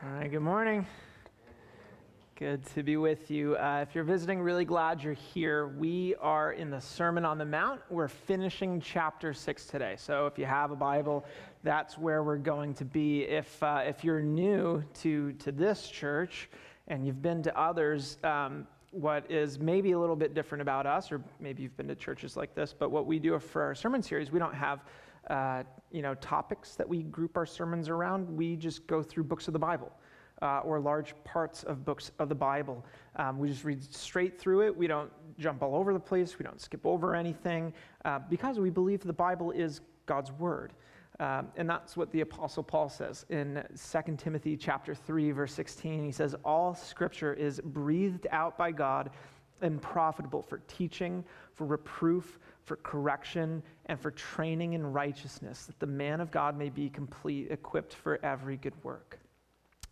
All right, good morning. Good to be with you. Uh, if you're visiting, really glad you're here. We are in the Sermon on the Mount. We're finishing chapter six today. So if you have a Bible, that's where we're going to be. If, uh, if you're new to, to this church and you've been to others, um, what is maybe a little bit different about us, or maybe you've been to churches like this, but what we do for our sermon series, we don't have uh, you know, topics that we group our sermons around. We just go through books of the Bible. Uh, or large parts of books of the Bible. Um, we just read straight through it. We don't jump all over the place. We don't skip over anything uh, because we believe the Bible is God's Word. Um, and that's what the Apostle Paul says in 2 Timothy chapter 3, verse 16. He says, All scripture is breathed out by God and profitable for teaching, for reproof, for correction, and for training in righteousness, that the man of God may be complete, equipped for every good work.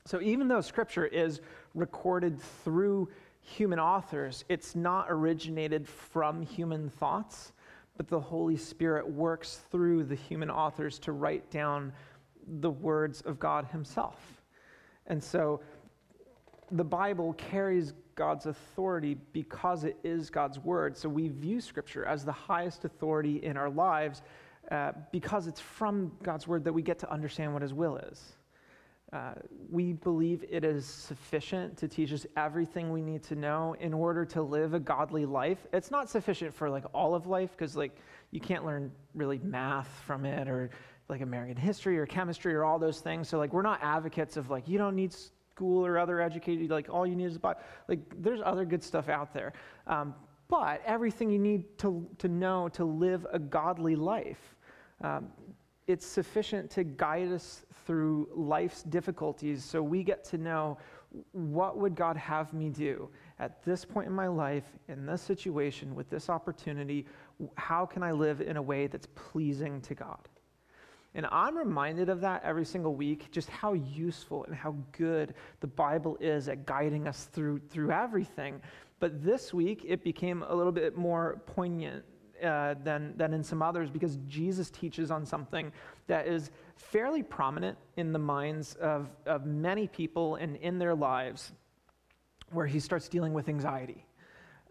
So, even though scripture is recorded through human authors, it's not originated from human thoughts, but the Holy Spirit works through the human authors to write down the words of God Himself. And so, the Bible carries God's authority because it is God's word. So we view Scripture as the highest authority in our lives uh, because it's from God's word that we get to understand what His will is. Uh, we believe it is sufficient to teach us everything we need to know in order to live a godly life. It's not sufficient for like all of life because like you can't learn really math from it or like American history or chemistry or all those things. So like we're not advocates of like you don't need school or other educated, like all you need is a Bible. Like there's other good stuff out there. Um, but everything you need to, to know to live a godly life, um, it's sufficient to guide us through life's difficulties so we get to know what would God have me do at this point in my life, in this situation, with this opportunity? How can I live in a way that's pleasing to God? And I'm reminded of that every single week, just how useful and how good the Bible is at guiding us through, through everything. But this week, it became a little bit more poignant uh, than, than in some others because Jesus teaches on something that is fairly prominent in the minds of, of many people and in their lives, where he starts dealing with anxiety.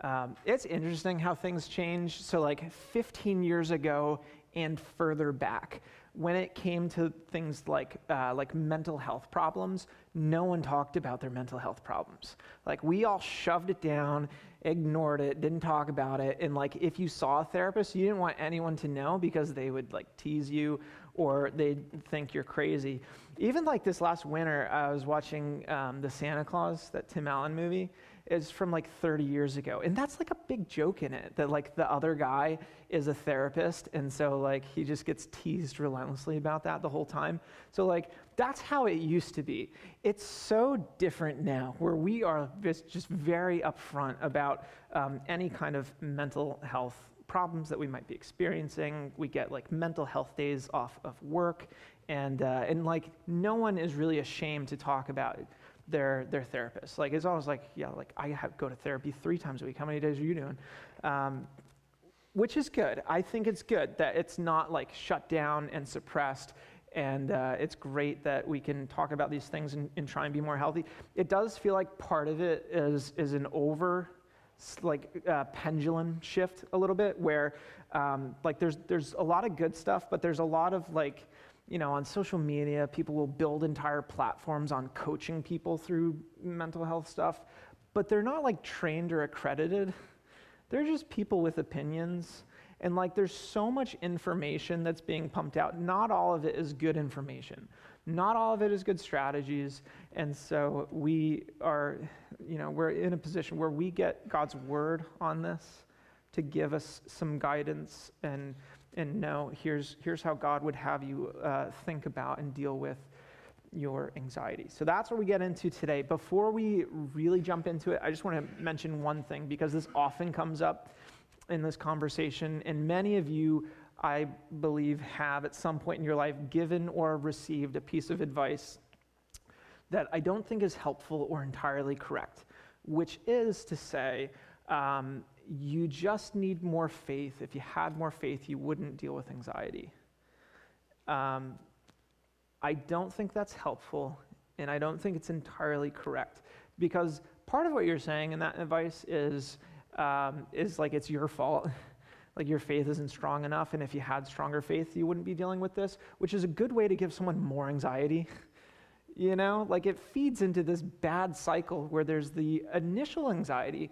Um, it's interesting how things change. So, like 15 years ago and further back, when it came to things like, uh, like mental health problems, no one talked about their mental health problems. Like, we all shoved it down, ignored it, didn't talk about it. And, like, if you saw a therapist, you didn't want anyone to know because they would, like, tease you or they'd think you're crazy. Even, like, this last winter, I was watching um, the Santa Claus, that Tim Allen movie is from like 30 years ago. And that's like a big joke in it that like the other guy is a therapist. And so like he just gets teased relentlessly about that the whole time. So like that's how it used to be. It's so different now where we are just very upfront about um, any kind of mental health problems that we might be experiencing. We get like mental health days off of work. And, uh, and like no one is really ashamed to talk about it their their therapist. Like it's always like, yeah, like I have, go to therapy three times a week. How many days are you doing? Um, which is good. I think it's good that it's not like shut down and suppressed. And uh, it's great that we can talk about these things and, and, try and be more healthy. It does feel like part of it is is an over like uh, pendulum shift a little bit where um, like there's there's a lot of good stuff but there's a lot of like you know, on social media, people will build entire platforms on coaching people through mental health stuff, but they're not like trained or accredited. They're just people with opinions. And like there's so much information that's being pumped out. Not all of it is good information. Not all of it is good strategies. And so we are, you know, we're in a position where we get God's word on this to give us some guidance and and know here's, here's how God would have you uh, think about and deal with your anxiety. So that's what we get into today. Before we really jump into it, I just want to mention one thing because this often comes up in this conversation, and many of you, I believe, have at some point in your life given or received a piece of advice that I don't think is helpful or entirely correct, which is to say, um, you just need more faith. If you had more faith, you wouldn't deal with anxiety. Um, I don't think that's helpful, And I don't think it's entirely correct because part of what you're saying in that advice is, um, is like it's your fault. like your faith isn't strong enough. And if you had stronger faith, you wouldn't be dealing with this, which is a good way to give someone more anxiety. you know, like it feeds into this bad cycle where there's the initial anxiety.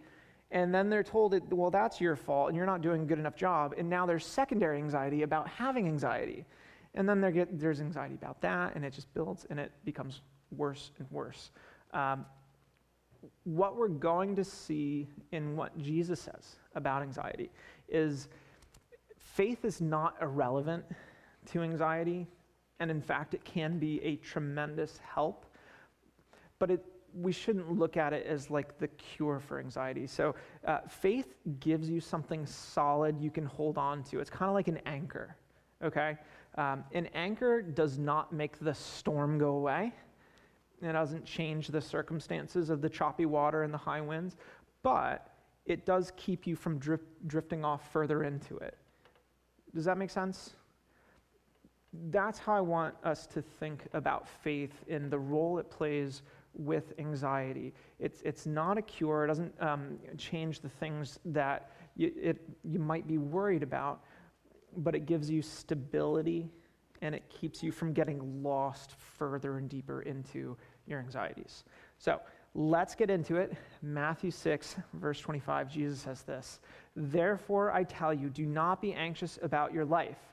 And then they're told, it, well, that's your fault, and you're not doing a good enough job. And now there's secondary anxiety about having anxiety. And then get, there's anxiety about that, and it just builds and it becomes worse and worse. Um, what we're going to see in what Jesus says about anxiety is faith is not irrelevant to anxiety, and in fact, it can be a tremendous help, but it, we shouldn't look at it as like the cure for anxiety. So, uh, faith gives you something solid you can hold on to. It's kind of like an anchor, okay? Um, an anchor does not make the storm go away. It doesn't change the circumstances of the choppy water and the high winds, but it does keep you from drift, drifting off further into it. Does that make sense? That's how I want us to think about faith in the role it plays with anxiety. It's, it's not a cure, it doesn't um, change the things that you, it, you might be worried about, but it gives you stability and it keeps you from getting lost further and deeper into your anxieties. So let's get into it. Matthew 6, verse 25, Jesus says this Therefore I tell you, do not be anxious about your life,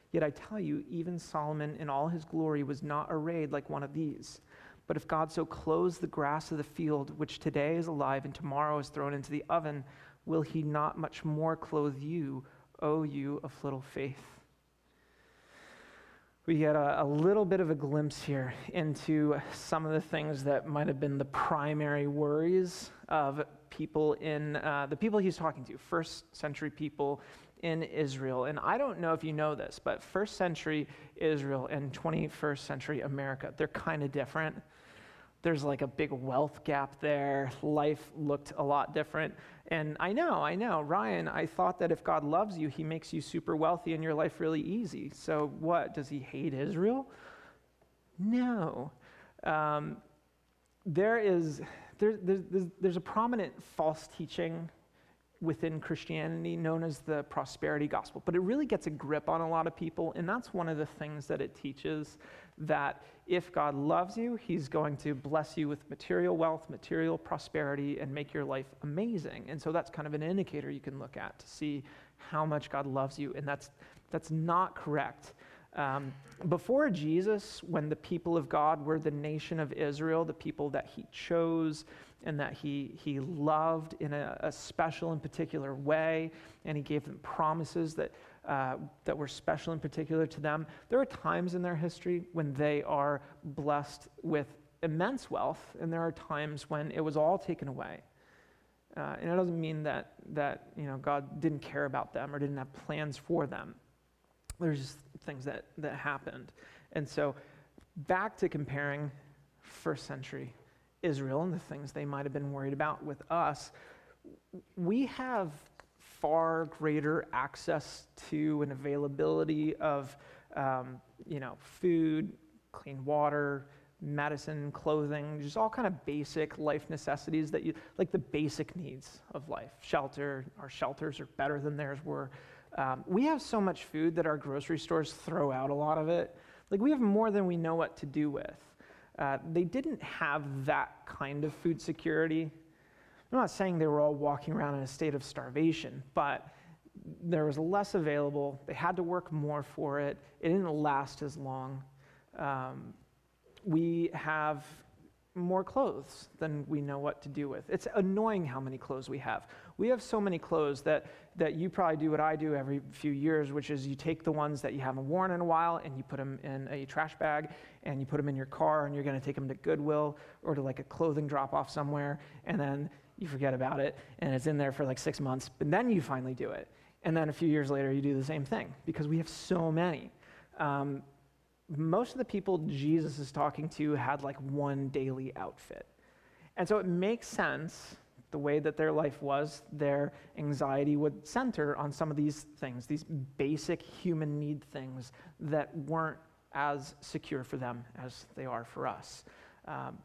Yet I tell you, even Solomon in all his glory was not arrayed like one of these. But if God so clothes the grass of the field, which today is alive and tomorrow is thrown into the oven, will he not much more clothe you, O you of little faith? we get a, a, little bit of a glimpse here into some of the things that might have been the primary worries of people in uh, the people he's talking to, first century people in Israel. And I don't know if you know this, but first century Israel and 21st century America, they're kind of different. There's like a big wealth gap there. Life looked a lot different. And I know, I know, Ryan, I thought that if God loves you, he makes you super wealthy and your life really easy. So what? Does he hate Israel? No. Um, there is, there, there's, there's a prominent false teaching within Christianity known as the prosperity gospel, but it really gets a grip on a lot of people, and that's one of the things that it teaches that if God loves you, He's going to bless you with material wealth, material prosperity, and make your life amazing. And so that's kind of an indicator you can look at to see how much God loves you, and that's, that's not correct. Um, before Jesus, when the people of God were the nation of Israel, the people that He chose, and that he, he loved in a, a, special and particular way, and he gave them promises that, uh, that were special and particular to them. There are times in their history when they are blessed with immense wealth, and there are times when it was all taken away. Uh, and it doesn't mean that, that you know, God didn't care about them or didn't have plans for them. There's just things that, that happened. And so, back to comparing first century Israel and the things they might have been worried about with us, we have far greater access to and availability of um, you know food clean water medicine clothing just all kind of basic life necessities that you like the basic needs of life. Shelter our shelters are better than theirs were. Um, we have so much food that our grocery stores throw out a lot of it. Like we have more than we know what to do with uh, they didn't have that kind of food security. I'm not saying they were all walking around in a state of starvation, but there was less available. They had to work more for it. It didn't last as long. Um, we have more clothes than we know what to do with. It's annoying how many clothes we have. We have so many clothes that, that you probably do what I do every few years, which is you take the ones that you haven't worn in a while and you put them in a trash bag and you put them in your car and you're going to take them to Goodwill or to like a clothing drop off somewhere and then you forget about it and it's in there for like six months, but then you finally do it. And then a few years later, you do the same thing because we have so many. Um, most of the people Jesus is talking to had like one daily outfit. And so it makes sense the way that their life was, their anxiety would center on some of these things, these basic human need things that weren't as secure for them as they are for us. Um,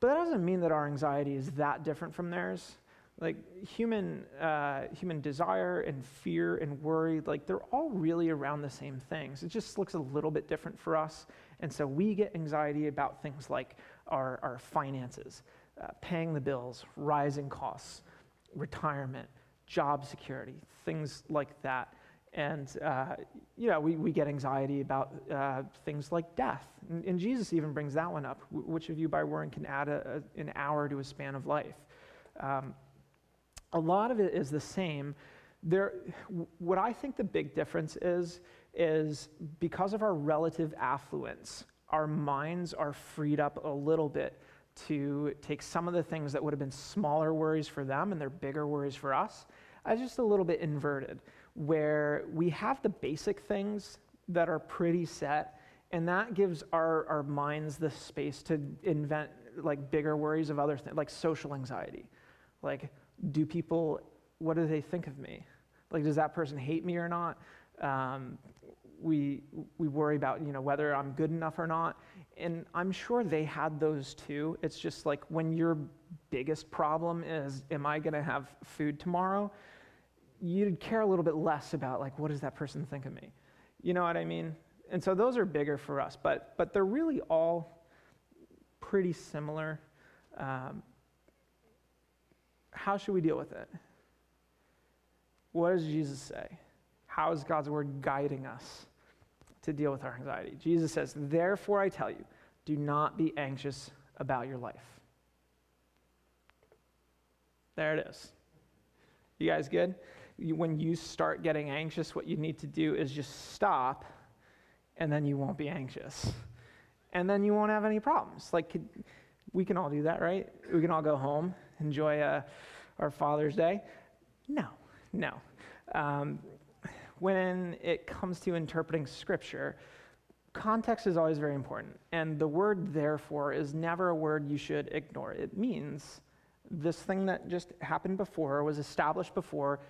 but that doesn't mean that our anxiety is that different from theirs. Like human uh, human desire and fear and worry like they're all really around the same things. It just looks a little bit different for us. And so we get anxiety about things like our, our finances uh, paying the bills rising costs retirement job security things like that. And uh, you know we, we get anxiety about uh, things like death. And, and, jesus even brings that one up which of you by worrying can add a, a, an hour to a span of life? Um, a lot of it is the same. There, what I think the big difference is, is because of our relative affluence, our minds are freed up a little bit to take some of the things that would have been smaller worries for them and they're bigger worries for us as just a little bit inverted, where we have the basic things that are pretty set, and that gives our, our minds the space to invent like bigger worries of other things, like social anxiety. Like, do people, what do they think of me? Like, does that person hate me or not? Um, we, we worry about, you know, whether I'm good enough or not. And I'm sure they had those too. It's just like when your biggest problem is, am I going to have food tomorrow? You'd care a little bit less about, like, what does that person think of me? You know what I mean? And so those are bigger for us, but, but they're really all pretty similar. Um, how should we deal with it? What does Jesus say? How is God's word guiding us to deal with our anxiety? Jesus says, Therefore, I tell you, do not be anxious about your life. There it is. You guys good? when you start getting anxious, what you need to do is just stop, and then you won't be anxious. And then you won't have any problems. Like, we can all do that, right? We can all go home enjoy uh, our Father's Day? No, no. Um, when it comes to interpreting Scripture, context is always very important. And the word therefore is never a word you should ignore. It means this thing that just happened before, was established before,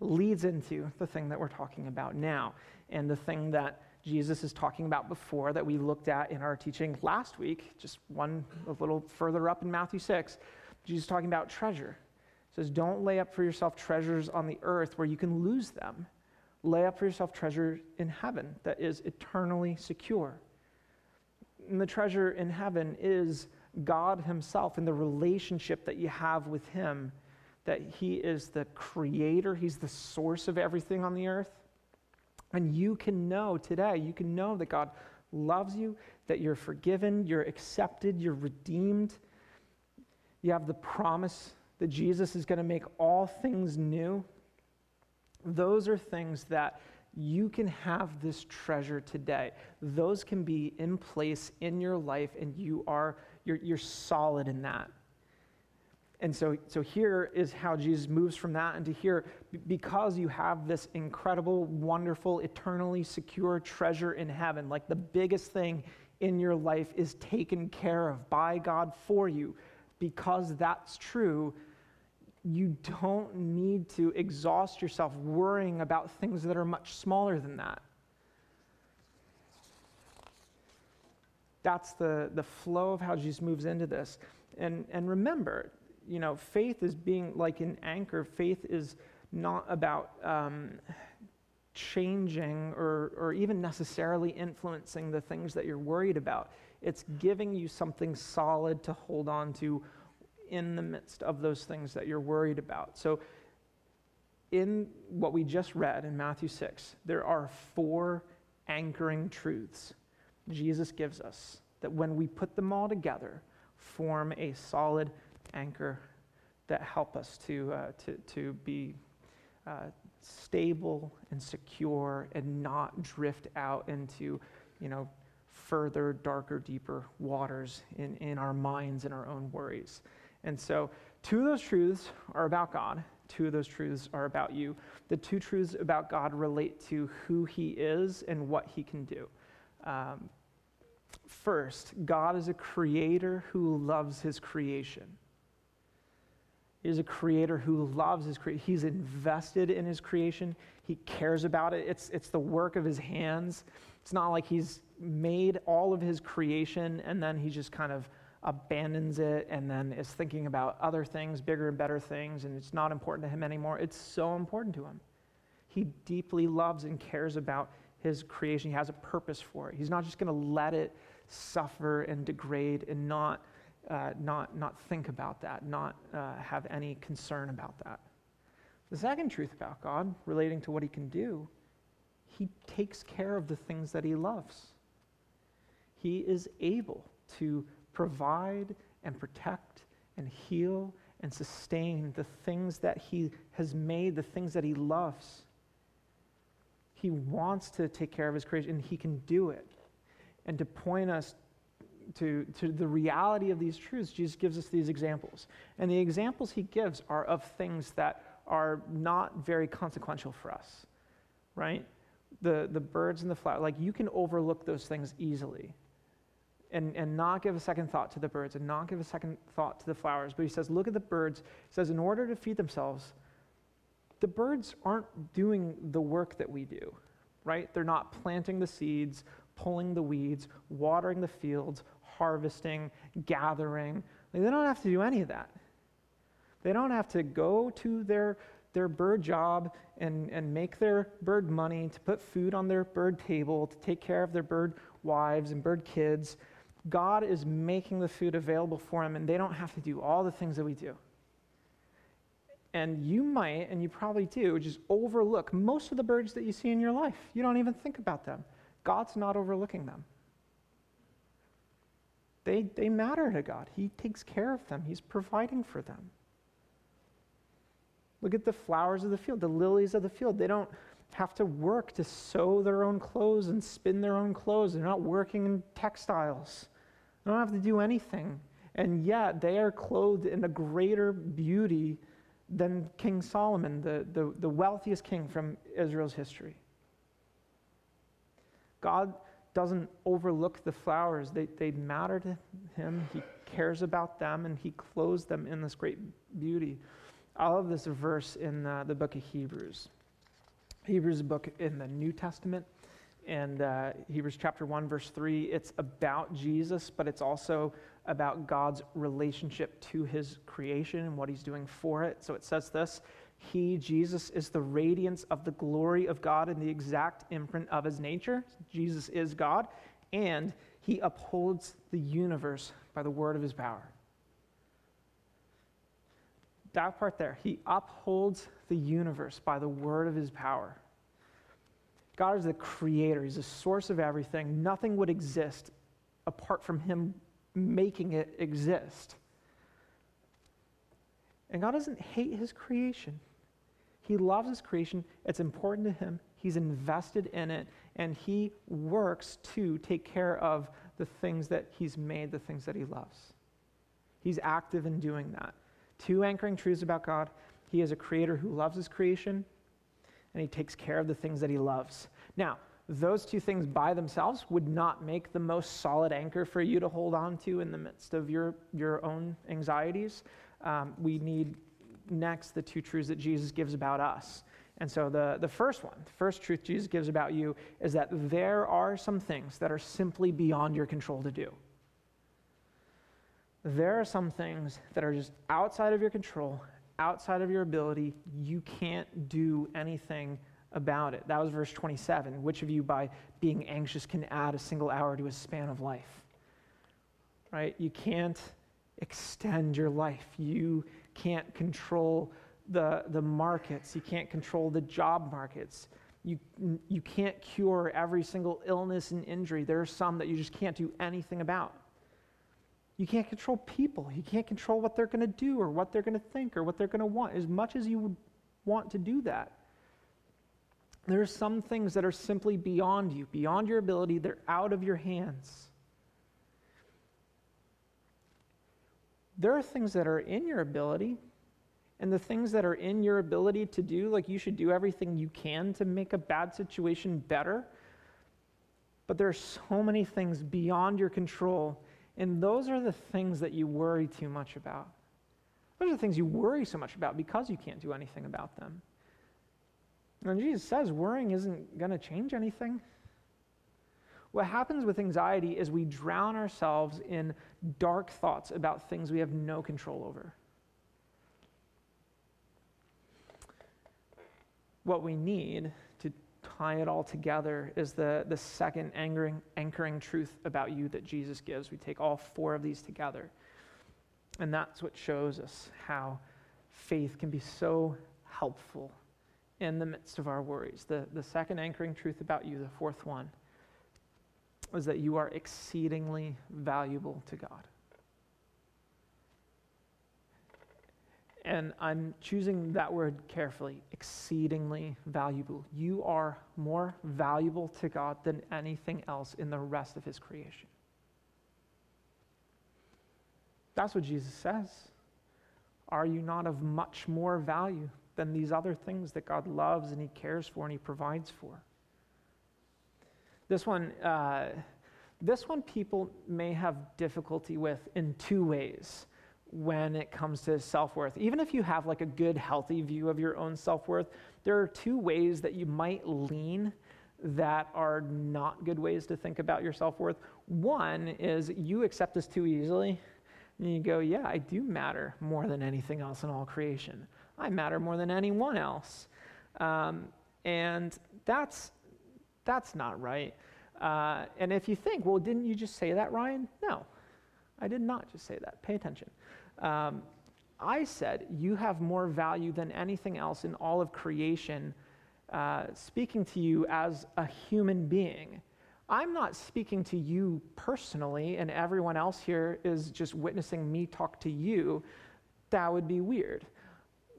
leads into the thing that we're talking about now. And the thing that Jesus is talking about before that we looked at in our teaching last week, just one a little further up in Matthew 6, Jesus is talking about treasure. He says, Don't lay up for yourself treasures on the earth where you can lose them. Lay up for yourself treasure in heaven that is eternally secure. And the treasure in heaven is God Himself and the relationship that you have with Him, that He is the creator, He's the source of everything on the earth. And you can know today, you can know that God loves you, that you're forgiven, you're accepted, you're redeemed you have the promise that Jesus is going to make all things new. Those are things that you can have this treasure today. Those can be in place in your life, and you are you're, you're solid in that. And so, so here is how Jesus moves from that into here because you have this incredible, wonderful, eternally secure treasure in heaven. Like the biggest thing in your life is taken care of by God for you because that's true, you don't need to exhaust yourself worrying about things that are much smaller than that. That's the, the flow of how Jesus moves into this. And, and remember, you know, faith is being like an anchor. Faith is not about um, changing or, or even necessarily influencing the things that you're worried about. It's giving you something solid to hold on to in the midst of those things that you're worried about. So, in what we just read in Matthew 6, there are four anchoring truths Jesus gives us that when we put them all together, form a solid anchor that help us to, uh, to, to be uh, stable and secure and not drift out into, you know, further, darker, deeper waters in, in our minds and our own worries. And so, two of those truths are about God, two of those truths are about you. The two truths about God relate to who He is and what He can do. Um, first, God is a creator who loves His creation. He is a creator who loves his creation. He's invested in his creation. He cares about it. It's, it's the work of his hands. It's not like he's made all of his creation and then he just kind of abandons it and then is thinking about other things, bigger and better things, and it's not important to him anymore. It's so important to him. He deeply loves and cares about his creation. He has a purpose for it. He's not just going to let it suffer and degrade and not, uh, not, not think about that, not uh, have any concern about that. The second truth about God, relating to what he can do, he takes care of the things that he loves. He is able to provide and protect and heal and sustain the things that he has made, the things that he loves. He wants to take care of his creation, and he can do it. And to point us to, to the reality of these truths, Jesus gives us these examples. And the examples he gives are of things that are not very consequential for us, right? The, the birds and the flowers, like you can overlook those things easily and, and not give a second thought to the birds and not give a second thought to the flowers. But he says, look at the birds. He says, in order to feed themselves, the birds aren't doing the work that we do, right? They're not planting the seeds, pulling the weeds, watering the fields, harvesting, gathering. Like, they don't have to do any of that. They don't have to go to their, their bird job and, and make their bird money, to put food on their bird table, to take care of their bird wives and bird kids. God is making the food available for them, and they don't have to do all the things that we do. And you might, and you probably do, just overlook most of the birds that you see in your life. You don't even think about them. God's not overlooking them. They, they matter to God. He takes care of them, He's providing for them. Look at the flowers of the field, the lilies of the field. They don't have to work to sew their own clothes and spin their own clothes. They're not working in textiles. They don't have to do anything. And yet they are clothed in a greater beauty than King Solomon, the, the, the wealthiest king from Israel's history. God doesn't overlook the flowers, they, they matter to him. He cares about them and he clothes them in this great beauty. I love this verse in uh, the book of Hebrews. Hebrews book in the New Testament and uh, Hebrews chapter 1, verse 3, it's about Jesus, but it's also about God's relationship to his creation and what he's doing for it. So it says this He, Jesus, is the radiance of the glory of God and the exact imprint of his nature. Jesus is God, and he upholds the universe by the word of his power. That part there, he upholds the universe by the word of his power. God is the creator, He's the source of everything. Nothing would exist apart from Him making it exist. And God doesn't hate His creation. He loves His creation. It's important to Him. He's invested in it, and He works to take care of the things that He's made, the things that He loves. He's active in doing that. Two anchoring truths about God He is a creator who loves His creation, and he takes care of the things that he loves. Now, those two things by themselves would not make the most solid anchor for you to hold on to in the midst of your, your own anxieties. Um, we need next the two truths that Jesus gives about us. And so, the, the first one, the first truth Jesus gives about you is that there are some things that are simply beyond your control to do. There are some things that are just outside of your control, outside of your ability. You can't do anything about it. That was verse 27. Which of you, by being anxious, can add a single hour to his span of life? Right? You can't extend your life. You can't control the, the markets. You can't control the job markets. You, you can't cure every single illness and injury. There are some that you just can't do anything about. You can't control people. You can't control what they're going to do or what they're going to think or what they're going to want, as much as you would want to do that. There are some things that are simply beyond you, beyond your ability, they're out of your hands. There are things that are in your ability, and the things that are in your ability to do, like you should do everything you can to make a bad situation better. But there are so many things beyond your control, and those are the things that you worry too much about. Those are the things you worry so much about because you can't do anything about them. And Jesus says worrying isn't going to change anything. What happens with anxiety is we drown ourselves in dark thoughts about things we have no control over. What we need tie it all together is the, the second anchoring, anchoring truth about you that Jesus gives. We take all four of these together. And that's what shows us how faith can be so helpful in the midst of our worries. The, the second anchoring truth about you, the fourth one, is that you are exceedingly valuable to God. And I'm choosing that word carefully exceedingly valuable. You are more valuable to God than anything else in the rest of His creation. That's what Jesus says. Are you not of much more value than these other things that God loves and He cares for and He provides for. This one, uh, this one people may have difficulty with in two ways when it comes to self worth. Even if you have like a good, healthy view of your own self worth, there are two ways that you might lean that are not good ways to think about your self worth. One is you accept this too easily, and you go, Yeah, I do matter more than anything else in all creation. I matter more than anyone else. Um, and that's, that's not right. Uh, and if you think, well, didn't you just say that, Ryan? No, I did not just say that. Pay attention. Um, I said, you have more value than anything else in all of creation, uh, speaking to you as a human being. I'm not speaking to you personally, and everyone else here is just witnessing me talk to you. That would be weird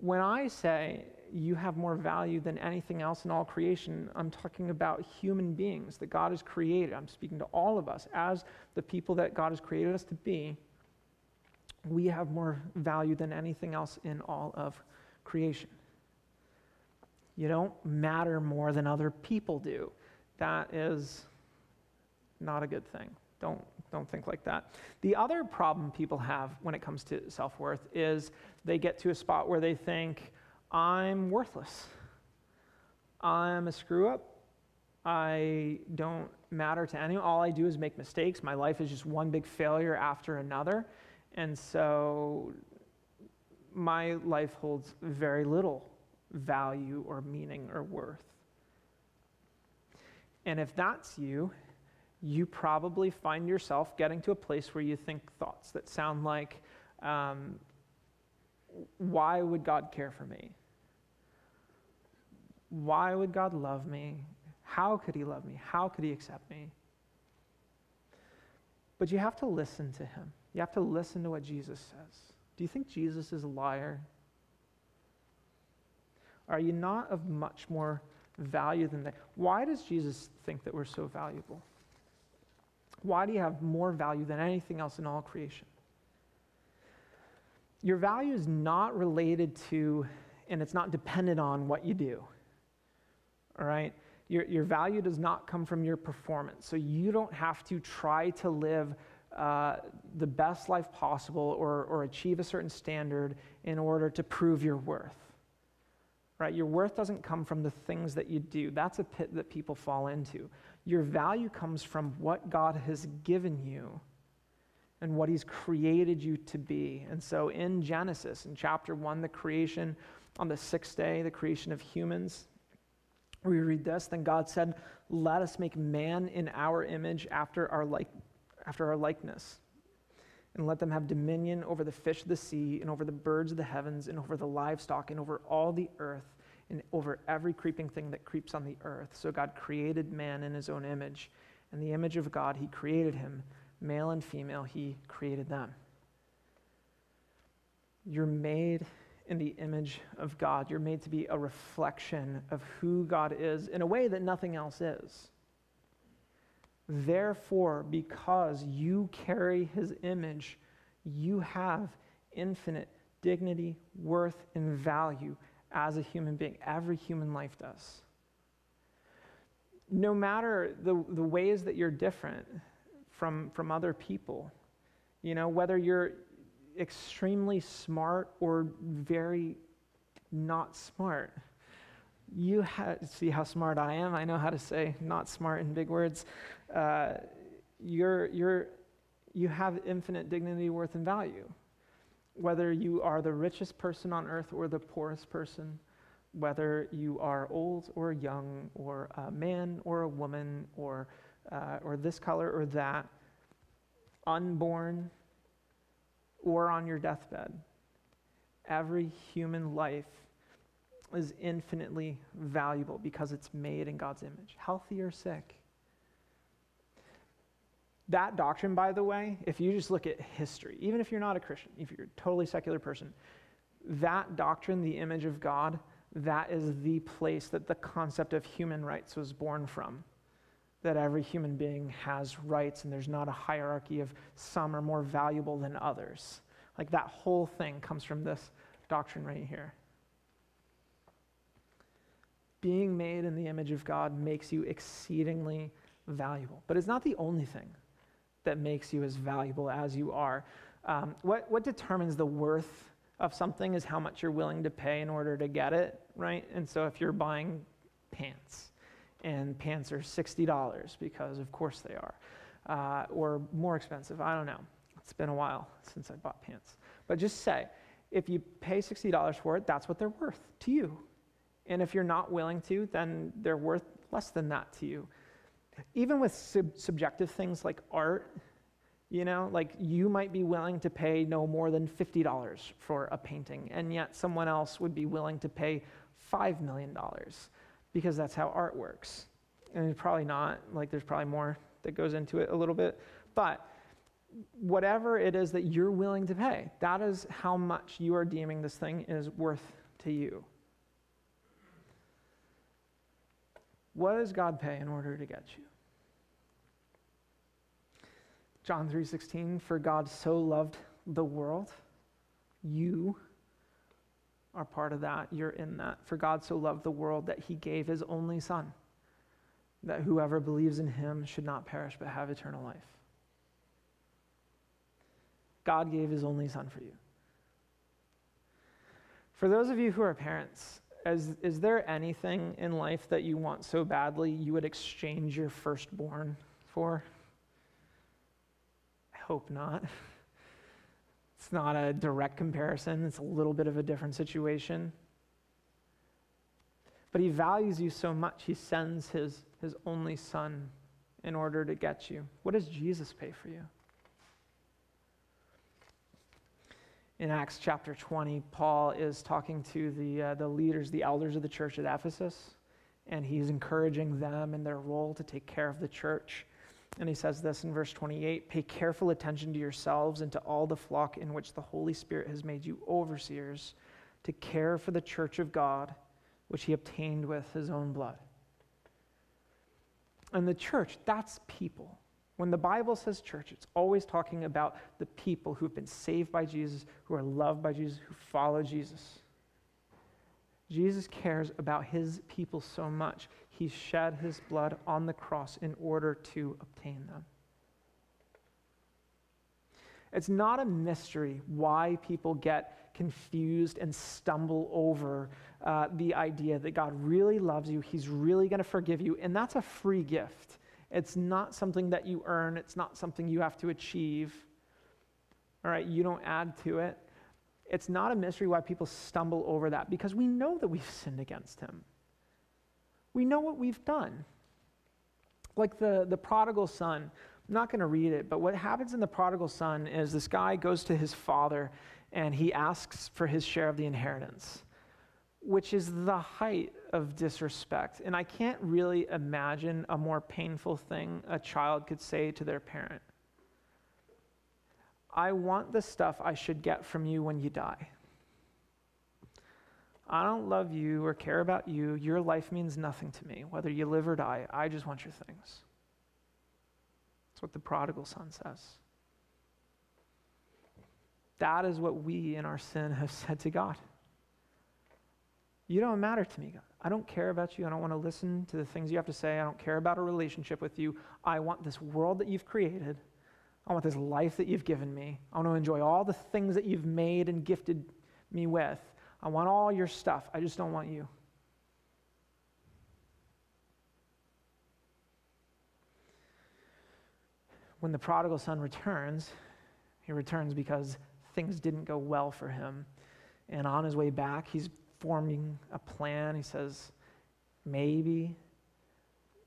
when I say you have more value than anything else in all creation, I'm talking about human beings that God has created. I'm speaking to all of us as the people that God has created us to be. We have more value than anything else in all of creation. You don't matter more than other people do. That is not a good thing. Don't, don't think like that. The other problem people have when it comes to self worth is they get to a spot where they think, I'm worthless. I'm a screw up. I don't matter to anyone. All I do is make mistakes. My life is just one big failure after another. And so my life holds very little value or meaning or worth. And if that's you, you probably find yourself getting to a place where you think thoughts that sound like, um, why would God care for me? Why would God love me? How could He love me? How could He accept me? But you have to listen to Him. You have to listen to what Jesus says. Do you think Jesus is a liar? Are you not of much more value than that? Why does Jesus think that we're so valuable? Why do you have more value than anything else in all creation? Your value is not related to, and it's not dependent on what you do. All right? Your, your value does not come from your performance. So you don't have to try to live uh, the best life possible or, or achieve a certain standard in order to prove your worth. Right? Your worth doesn't come from the things that you do. That's a pit that people fall into. Your value comes from what God has given you and what he's created you to be. And so in Genesis, in chapter 1, the creation on the sixth day, the creation of humans, we read this Then God said, Let us make man in our image after our, like, after our likeness, and let them have dominion over the fish of the sea, and over the birds of the heavens, and over the livestock, and over all the earth, and over every creeping thing that creeps on the earth. So God created man in his own image. In the image of God, he created him male and female, he created them. You're made in the image of God. You're made to be a reflection of who God is in a way that nothing else is. Therefore, because you carry his image, you have infinite dignity, worth, and value as a human being. Every human life does. No matter the, the ways that you're different from, from other people, you know, whether you're extremely smart or very not smart, you ha- see how smart I am. I know how to say not smart in big words. Uh, you're, you're, you have infinite dignity, worth, and value whether you are the richest person on earth or the poorest person, whether you are old or young, or a man or a woman, or, uh, or this color or that, unborn or on your deathbed, every human life is infinitely valuable because it's made in God's image, healthy or sick. That doctrine, by the way, if you just look at history, even if you're not a Christian, if you're a totally secular person, that doctrine, the image of God, that is the place that the concept of human rights was born from. That every human being has rights and there's not a hierarchy of some are more valuable than others. Like that whole thing comes from this doctrine right here. Being made in the image of God makes you exceedingly valuable, but it's not the only thing that makes you as valuable as you are. Um, what, what determines the worth of something is how much you're willing to pay in order to get it, right? And so if you're buying pants, and pants are $60 because of course they are, uh, or more expensive, I don't know. It's been a while since I bought pants. But just say, if you pay $60 for it, that's what they're worth to you. And if you're not willing to, then they're worth less than that to you even with sub- subjective things like art, you know, like you might be willing to pay no more than $50 for a painting, and yet someone else would be willing to pay $5 million because that's how art works. And it's probably not, like, there's probably more that goes into it a little bit. But whatever it is that you're willing to pay, that is how much you are deeming this thing is worth to you. What does God pay in order to get you? John 3:16 for God so loved the world you are part of that you're in that. For God so loved the world that he gave his only son that whoever believes in him should not perish but have eternal life. God gave his only son for you. For those of you who are parents is, is there anything in life that you want so badly you would exchange your firstborn for? I hope not. It's not a direct comparison, it's a little bit of a different situation. But he values you so much, he sends his, his only son in order to get you. What does Jesus pay for you? In Acts chapter 20, Paul is talking to the, uh, the leaders, the elders of the church at Ephesus, and he's encouraging them in their role to take care of the church. And he says this in verse 28 Pay careful attention to yourselves and to all the flock in which the Holy Spirit has made you overseers to care for the church of God, which he obtained with his own blood. And the church, that's people. When the Bible says church, it's always talking about the people who've been saved by Jesus, who are loved by Jesus, who follow Jesus. Jesus cares about his people so much, he shed his blood on the cross in order to obtain them. It's not a mystery why people get confused and stumble over uh, the idea that God really loves you, He's really going to forgive you, and that's a free gift. It's not something that you earn, it's not something you have to achieve. All right, you don't add to it. It's not a mystery why people stumble over that because we know that we've sinned against him. We know what we've done. Like the, the prodigal son, I'm not going to read it, but what happens in the prodigal son is this guy goes to his father and he asks for his share of the inheritance which is the height of disrespect. And I can't really imagine a more painful thing a child could say to their parent. I want the stuff I should get from you when you die. I don't love you or care about you. Your life means nothing to me, whether you live or die. I just want your things. That's what the prodigal son says. That is what we in our sin have said to God. You don't matter to me, God. I don't care about you. I don't want to listen to the things you have to say. I don't care about a relationship with you. I want this world that you've created. I want this life that you've given me. I want to enjoy all the things that you've made and gifted me with. I want all your stuff. I just don't want you. When the prodigal son returns, he returns because things didn't go well for him. And on his way back, he's forming a plan. He says, maybe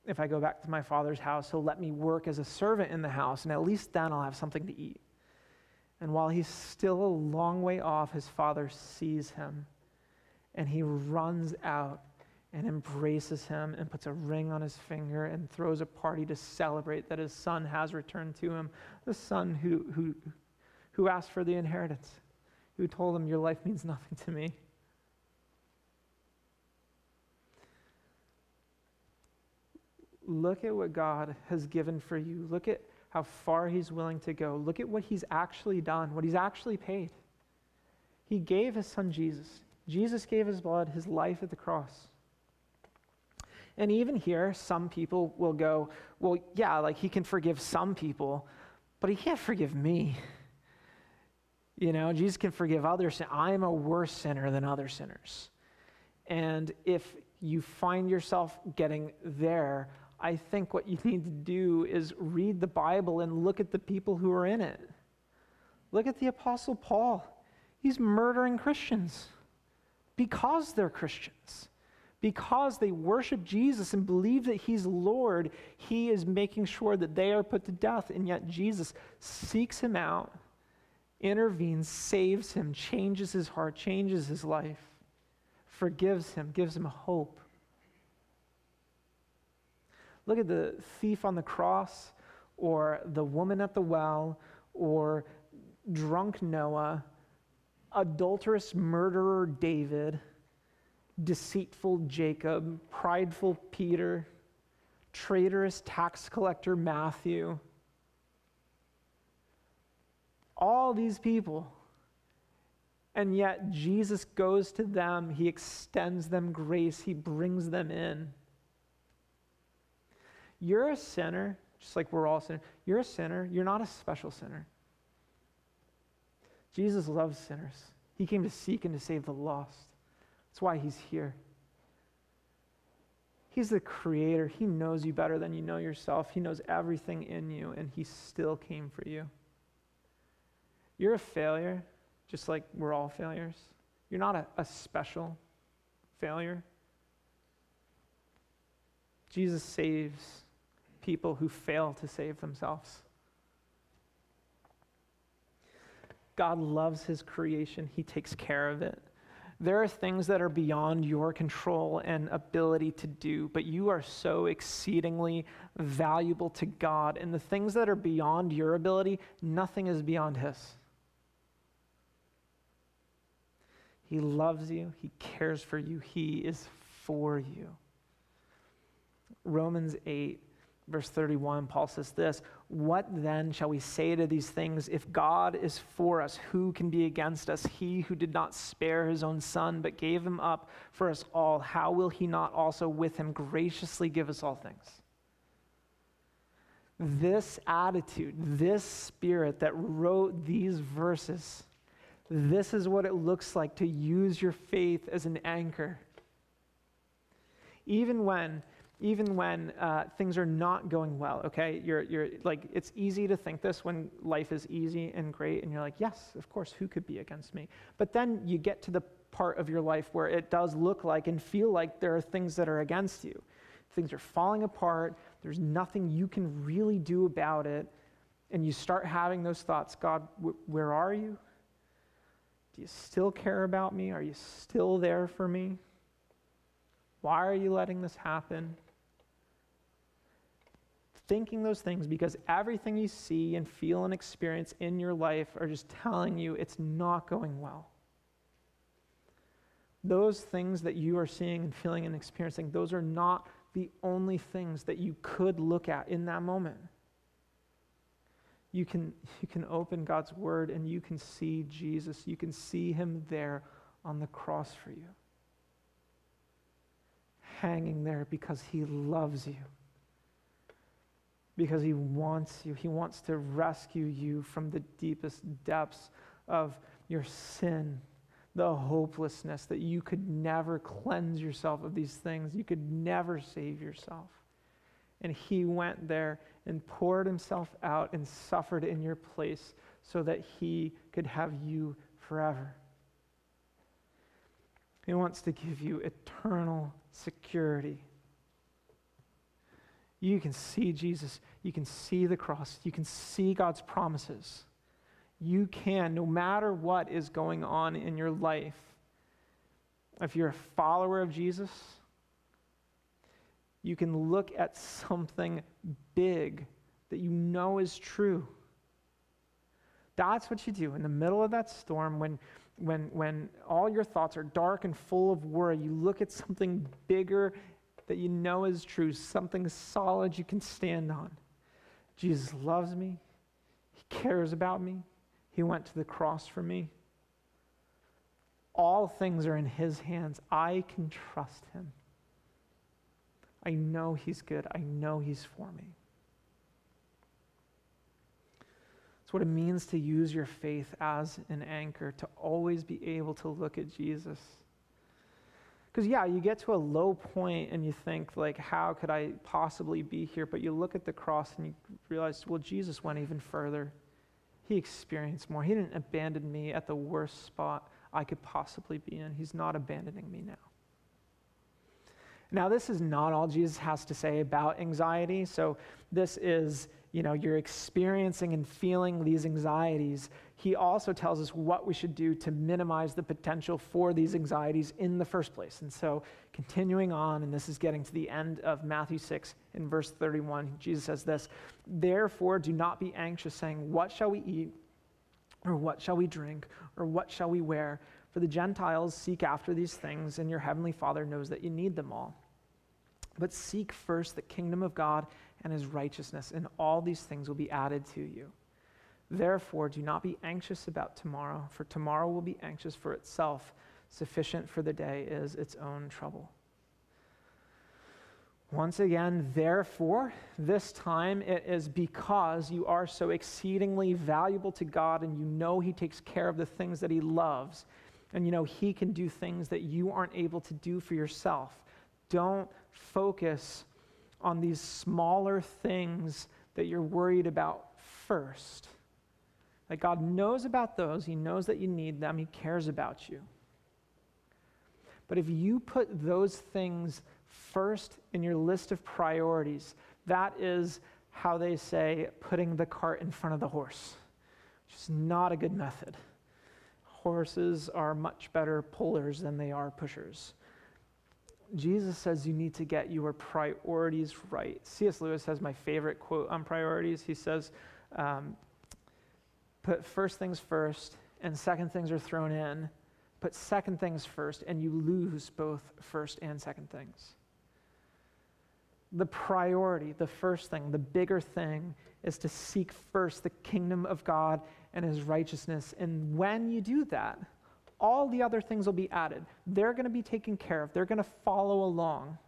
if I go back to my father's house, he'll let me work as a servant in the house, and at least then I'll have something to eat. And while he's still a long way off, his father sees him, and he runs out and embraces him and puts a ring on his finger and throws a party to celebrate that his son has returned to him, the son who, who, who asked for the inheritance, who told him, Your life means nothing to me. Look at what God has given for you. Look at how far He's willing to go. Look at what He's actually done, what He's actually paid. He gave His Son Jesus. Jesus gave His blood, His life at the cross. And even here, some people will go, well, yeah, like He can forgive some people, but He can't forgive me. You know, Jesus can forgive others. I'm a worse sinner than other sinners. And if you find yourself getting there, I think what you need to do is read the Bible and look at the people who are in it. Look at the Apostle Paul. He's murdering Christians because they're Christians. Because they worship Jesus and believe that He's Lord, He is making sure that they are put to death. And yet Jesus seeks him out, intervenes, saves him, changes his heart, changes his life, forgives him, gives him hope. Look at the thief on the cross, or the woman at the well, or drunk Noah, adulterous murderer David, deceitful Jacob, prideful Peter, traitorous tax collector Matthew. All these people. And yet Jesus goes to them, he extends them grace, he brings them in. You're a sinner, just like we're all sinners. You're a sinner. You're not a special sinner. Jesus loves sinners. He came to seek and to save the lost. That's why he's here. He's the creator. He knows you better than you know yourself. He knows everything in you, and he still came for you. You're a failure, just like we're all failures. You're not a, a special failure. Jesus saves people who fail to save themselves. God loves his creation, he takes care of it. There are things that are beyond your control and ability to do, but you are so exceedingly valuable to God. And the things that are beyond your ability, nothing is beyond his. He loves you, he cares for you, he is for you. Romans 8 Verse 31, Paul says this What then shall we say to these things? If God is for us, who can be against us? He who did not spare his own son, but gave him up for us all, how will he not also with him graciously give us all things? This attitude, this spirit that wrote these verses, this is what it looks like to use your faith as an anchor. Even when even when uh, things are not going well, okay? You're, you're like, it's easy to think this when life is easy and great, and you're like, yes, of course, who could be against me? But then you get to the part of your life where it does look like and feel like there are things that are against you. Things are falling apart, there's nothing you can really do about it, and you start having those thoughts God, wh- where are you? Do you still care about me? Are you still there for me? Why are you letting this happen? Thinking those things because everything you see and feel and experience in your life are just telling you it's not going well. Those things that you are seeing and feeling and experiencing, those are not the only things that you could look at in that moment. You can, you can open God's word and you can see Jesus. You can see him there on the cross for you, hanging there because he loves you because he wants you. He wants to rescue you from the deepest depths of your sin, the hopelessness that you could never cleanse yourself of these things. You could never save yourself. And he went there and poured himself out and suffered in your place so that he could have you forever. He wants to give you eternal security you can see Jesus. You can see the cross. You can see God's promises. You can, no matter what is going on in your life, if you're a follower of Jesus, you can look at something big that you know is true. That's what you do in the middle of that storm when, when, when all your thoughts are dark and full of worry. You look at something bigger that you know is true, something solid you can stand on. Jesus loves me. He cares about me. He went to the cross for me. All things are in His hands. I can trust Him. I know He's good. I know He's for me. It's what it means to use your faith as an anchor, to always be able to look at Jesus. Because, yeah, you get to a low point and you think, like, how could I possibly be here? But you look at the cross and you realize, well, Jesus went even further. He experienced more. He didn't abandon me at the worst spot I could possibly be in. He's not abandoning me now. Now, this is not all Jesus has to say about anxiety. So, this is, you know, you're experiencing and feeling these anxieties he also tells us what we should do to minimize the potential for these anxieties in the first place. And so, continuing on, and this is getting to the end of Matthew 6 in verse 31, Jesus says this Therefore, do not be anxious, saying, What shall we eat? Or what shall we drink? Or what shall we wear? For the Gentiles seek after these things, and your heavenly Father knows that you need them all. But seek first the kingdom of God and his righteousness, and all these things will be added to you. Therefore, do not be anxious about tomorrow, for tomorrow will be anxious for itself. Sufficient for the day is its own trouble. Once again, therefore, this time it is because you are so exceedingly valuable to God and you know He takes care of the things that He loves, and you know He can do things that you aren't able to do for yourself. Don't focus on these smaller things that you're worried about first. That God knows about those, He knows that you need them, He cares about you. But if you put those things first in your list of priorities, that is how they say putting the cart in front of the horse, which is not a good method. Horses are much better pullers than they are pushers. Jesus says you need to get your priorities right. C.S. Lewis has my favorite quote on priorities. He says, um, put first things first and second things are thrown in, put second things first, and you lose both first and second things. The priority, the first thing, the bigger thing is to seek first the kingdom of God and his righteousness. And when you do that, all the other things will be added. They're going to be taken care of, they're going to follow along.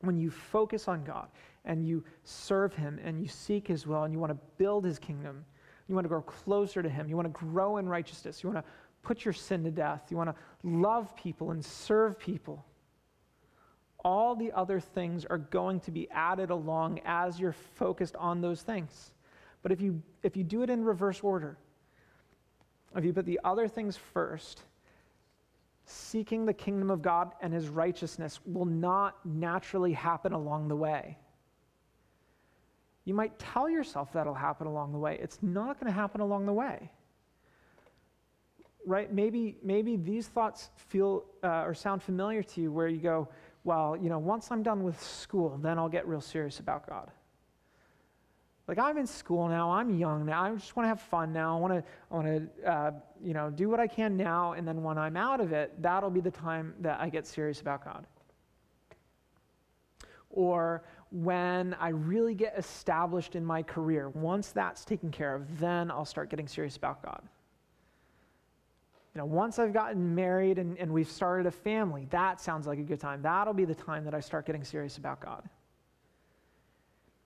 When you focus on God and you serve him and you seek his will and you want to build his kingdom, you want to grow closer to Him. You want to grow in righteousness. You want to put your sin to death. You want to love people and serve people. All the other things are going to be added along as you're focused on those things. But if you, if you do it in reverse order, if you put the other things first, seeking the kingdom of God and his righteousness will not naturally happen along the way. You might tell yourself that'll happen along the way. It's not going to happen along the way. Right? Maybe, maybe these thoughts feel uh, or sound familiar to you where you go, well, you know, once I'm done with school, then I'll get real serious about God. Like I'm in school now, I'm young now, I just want to have fun now. I want to, I want to, uh, you know, do what I can now, and then when I'm out of it, that'll be the time that I get serious about God. Or when I really get established in my career, once that's taken care of, then I'll start getting serious about God. You know, once I've gotten married and, and we've started a family, that sounds like a good time. That'll be the time that I start getting serious about God.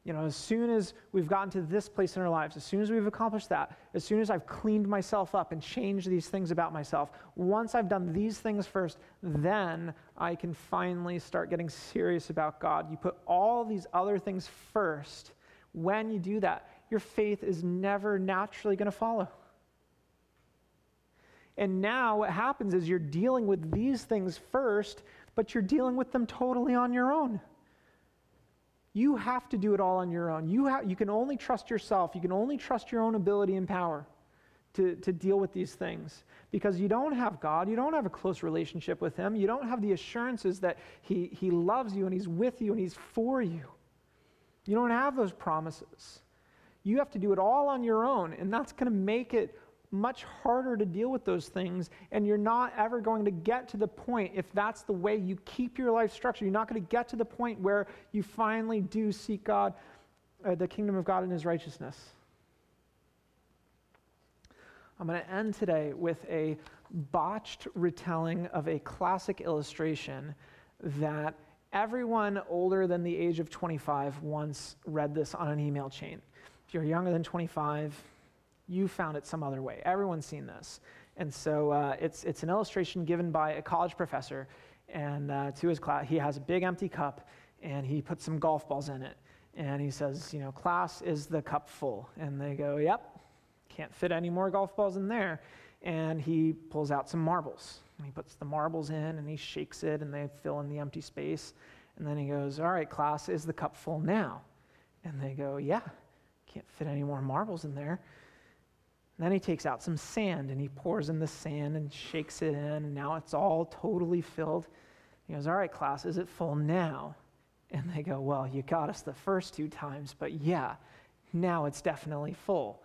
You know, as soon as we've gotten to this place in our lives, as soon as we've accomplished that, as soon as I've cleaned myself up and changed these things about myself, once I've done these things first, then I can finally start getting serious about God. You put all these other things first. When you do that, your faith is never naturally going to follow. And now what happens is you're dealing with these things first, but you're dealing with them totally on your own. You have to do it all on your own. You, ha- you can only trust yourself. You can only trust your own ability and power to, to deal with these things because you don't have God. You don't have a close relationship with Him. You don't have the assurances that He, he loves you and He's with you and He's for you. You don't have those promises. You have to do it all on your own, and that's going to make it much harder to deal with those things, and you're not ever going to get to the point, if that's the way you keep your life structured, you're not going to get to the point where you finally do seek God, uh, the kingdom of God and his righteousness. I'm going to end today with a botched retelling of a classic illustration that everyone older than the age of 25 once read this on an email chain. If you're younger than 25, you found it some other way. Everyone's seen this. And so uh, it's, it's an illustration given by a college professor. And uh, to his class, he has a big empty cup and he puts some golf balls in it. And he says, You know, class, is the cup full? And they go, Yep, can't fit any more golf balls in there. And he pulls out some marbles. And he puts the marbles in and he shakes it and they fill in the empty space. And then he goes, All right, class, is the cup full now? And they go, Yeah, can't fit any more marbles in there. And then he takes out some sand and he pours in the sand and shakes it in, and now it's all totally filled. He goes, All right, class, is it full now? And they go, Well, you got us the first two times, but yeah, now it's definitely full.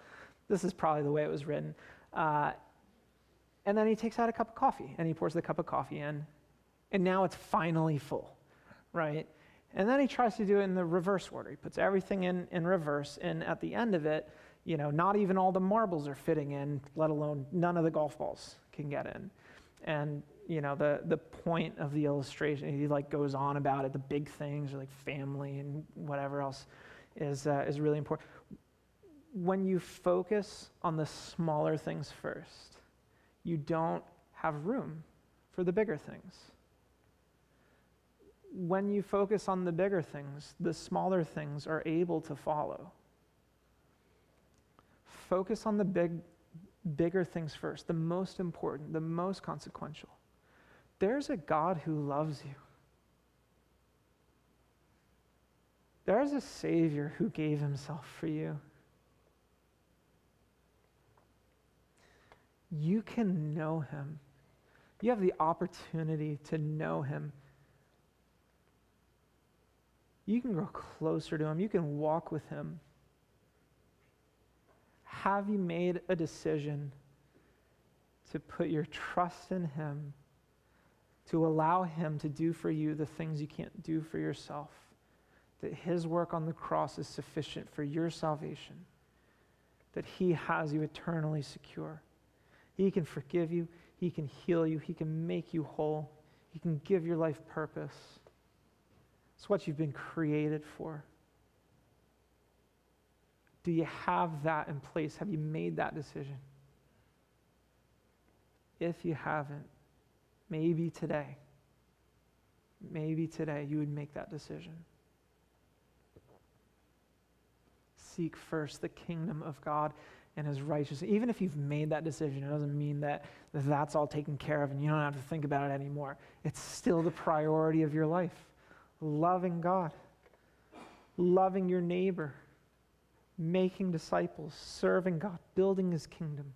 This is probably the way it was written. Uh, and then he takes out a cup of coffee and he pours the cup of coffee in, and now it's finally full, right? And then he tries to do it in the reverse order. He puts everything in, in reverse, and at the end of it, you know, not even all the marbles are fitting in, let alone none of the golf balls can get in. And, you know, the, the point of the illustration, he like goes on about it, the big things are like family and whatever else is, uh, is really important. When you focus on the smaller things first, you don't have room for the bigger things. When you focus on the bigger things, the smaller things are able to follow focus on the big, bigger things first, the most important, the most consequential. There's a God who loves you. There's a Savior who gave himself for you. You can know him. You have the opportunity to know him. You can grow closer to him. You can walk with him. Have you made a decision to put your trust in Him, to allow Him to do for you the things you can't do for yourself? That His work on the cross is sufficient for your salvation, that He has you eternally secure. He can forgive you, He can heal you, He can make you whole, He can give your life purpose. It's what you've been created for. Do you have that in place? Have you made that decision? If you haven't, maybe today, maybe today you would make that decision. Seek first the kingdom of God and his righteousness. Even if you've made that decision, it doesn't mean that that's all taken care of and you don't have to think about it anymore. It's still the priority of your life. Loving God, loving your neighbor making disciples, serving God, building his kingdom.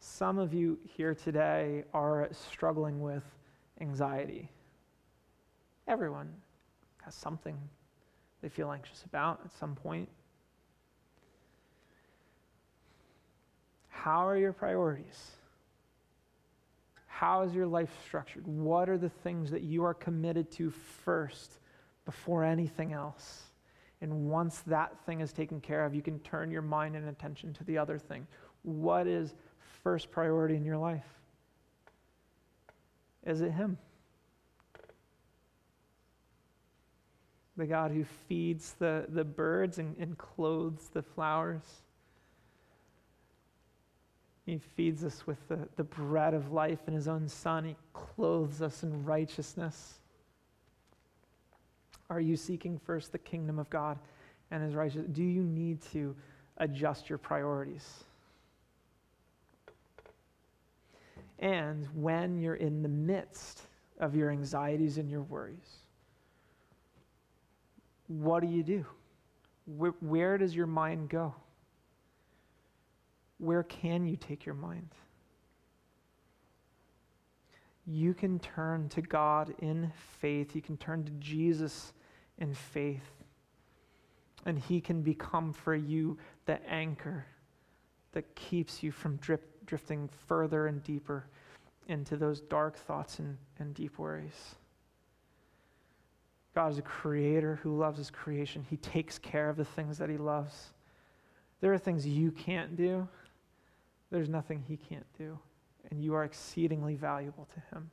Some of you here today are struggling with anxiety. Everyone has something they feel anxious about at some point. How are your priorities? How is your life structured? What are the things that you are committed to first before anything else? And once that thing is taken care of, you can turn your mind and attention to the other thing. What is first priority in your life? Is it Him? The God who feeds the, the birds and, and clothes the flowers. He feeds us with the, the bread of life in His own Son. He clothes us in righteousness. Are you seeking first the kingdom of God and His righteousness? Do you need to adjust your priorities? And when you're in the midst of your anxieties and your worries, what do you do? Where, where does your mind go? where can you take your mind? You can turn to God in faith. You can turn to Jesus in faith. And He can become for you the anchor that keeps you from drip, drifting further and deeper into those dark thoughts and, and deep worries. God is a creator who loves his creation. He takes care of the things that he loves. There are things you can't do there's nothing he can't do, and you are exceedingly valuable to him.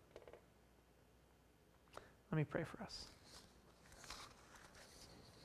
Let me pray for us.